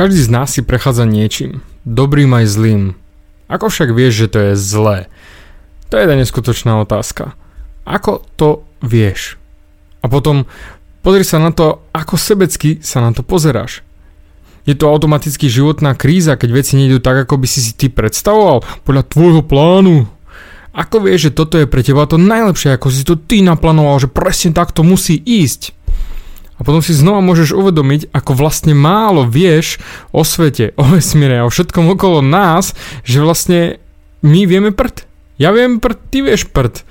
Každý z nás si prechádza niečím, dobrým aj zlým. Ako však vieš, že to je zlé? To je tá neskutočná otázka. Ako to vieš? A potom pozri sa na to, ako sebecky sa na to pozeráš. Je to automaticky životná kríza, keď veci nejdu tak, ako by si si ty predstavoval, podľa tvojho plánu. Ako vieš, že toto je pre teba to najlepšie, ako si to ty naplánoval, že presne takto musí ísť? A potom si znova môžeš uvedomiť, ako vlastne málo vieš o svete, o vesmíre a o všetkom okolo nás, že vlastne my vieme prd. Ja viem prd, ty vieš prd.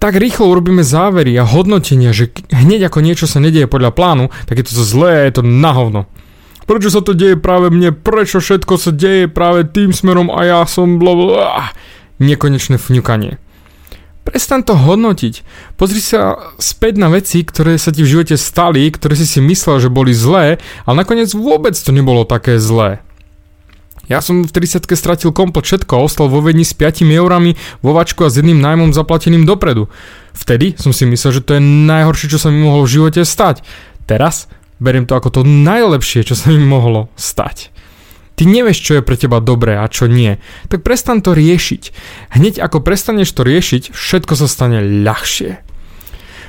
Tak rýchlo urobíme závery a hodnotenia, že hneď ako niečo sa nedieje podľa plánu, tak je to zlé, je to na hovno. Prečo sa to deje práve mne? Prečo všetko sa deje práve tým smerom a ja som blablabla. Nekonečné fňukanie. Prestan to hodnotiť. Pozri sa späť na veci, ktoré sa ti v živote stali, ktoré si si myslel, že boli zlé, ale nakoniec vôbec to nebolo také zlé. Ja som v 30 stratil komplet všetko a ostal vo vedni s 5 eurami vo a s jedným nájmom zaplateným dopredu. Vtedy som si myslel, že to je najhoršie, čo sa mi mohlo v živote stať. Teraz beriem to ako to najlepšie, čo sa mi mohlo stať. Ty nevieš, čo je pre teba dobré a čo nie. Tak prestan to riešiť. Hneď ako prestaneš to riešiť, všetko sa stane ľahšie.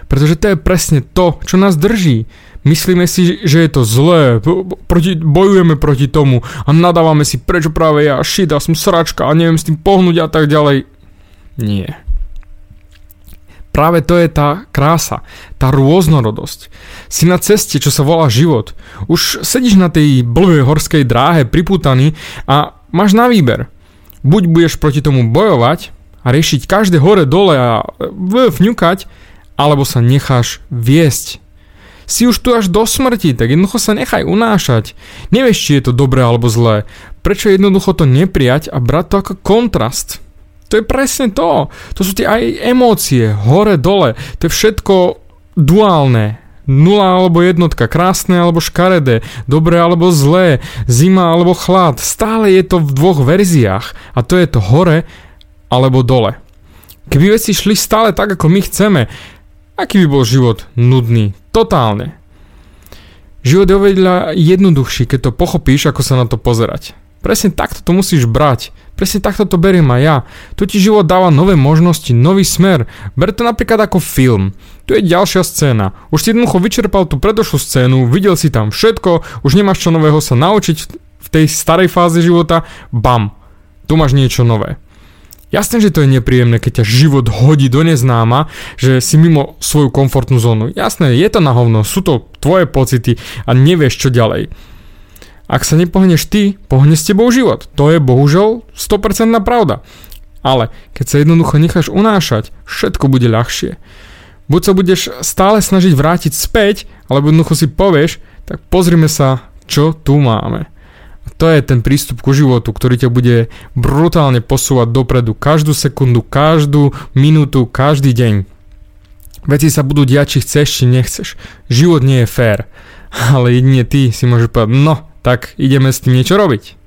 Pretože to je presne to, čo nás drží. Myslíme si, že je to zlé, proti, bojujeme proti tomu a nadávame si, prečo práve ja, shit, som sračka a neviem s tým pohnúť a tak ďalej. Nie. Práve to je tá krása, tá rôznorodosť. Si na ceste, čo sa volá život. Už sedíš na tej blbej horskej dráhe pripútaný a máš na výber. Buď budeš proti tomu bojovať a riešiť každé hore dole a vňukať, alebo sa necháš viesť. Si už tu až do smrti, tak jednoducho sa nechaj unášať. Nevieš, či je to dobré alebo zlé. Prečo jednoducho to neprijať a brať to ako kontrast? To je presne to. To sú tie aj emócie, hore, dole. To je všetko duálne. Nula alebo jednotka, krásne alebo škaredé, dobré alebo zlé, zima alebo chlad. Stále je to v dvoch verziách a to je to hore alebo dole. Keby veci šli stále tak, ako my chceme, aký by bol život nudný? Totálne. Život je oveľa jednoduchší, keď to pochopíš, ako sa na to pozerať. Presne takto to musíš brať. Presne takto to beriem aj ja. Tu ti život dáva nové možnosti, nový smer. Ber to napríklad ako film. Tu je ďalšia scéna. Už si jednoducho vyčerpal tú predošlú scénu, videl si tam všetko, už nemáš čo nového sa naučiť v tej starej fáze života. Bam. Tu máš niečo nové. Jasné, že to je nepríjemné, keď ťa život hodí do neznáma, že si mimo svoju komfortnú zónu. Jasné, je to na hovno, sú to tvoje pocity a nevieš čo ďalej. Ak sa nepohneš ty, pohne s tebou život. To je bohužel 100% pravda. Ale keď sa jednoducho necháš unášať, všetko bude ľahšie. Buď sa budeš stále snažiť vrátiť späť, alebo jednoducho si povieš, tak pozrime sa, čo tu máme. A to je ten prístup ku životu, ktorý ťa bude brutálne posúvať dopredu každú sekundu, každú minútu, každý deň. Veci sa budú diať, či chceš, či nechceš. Život nie je fér. Ale jedine ty si môžeš povedať, no, tak ideme s tým niečo robiť.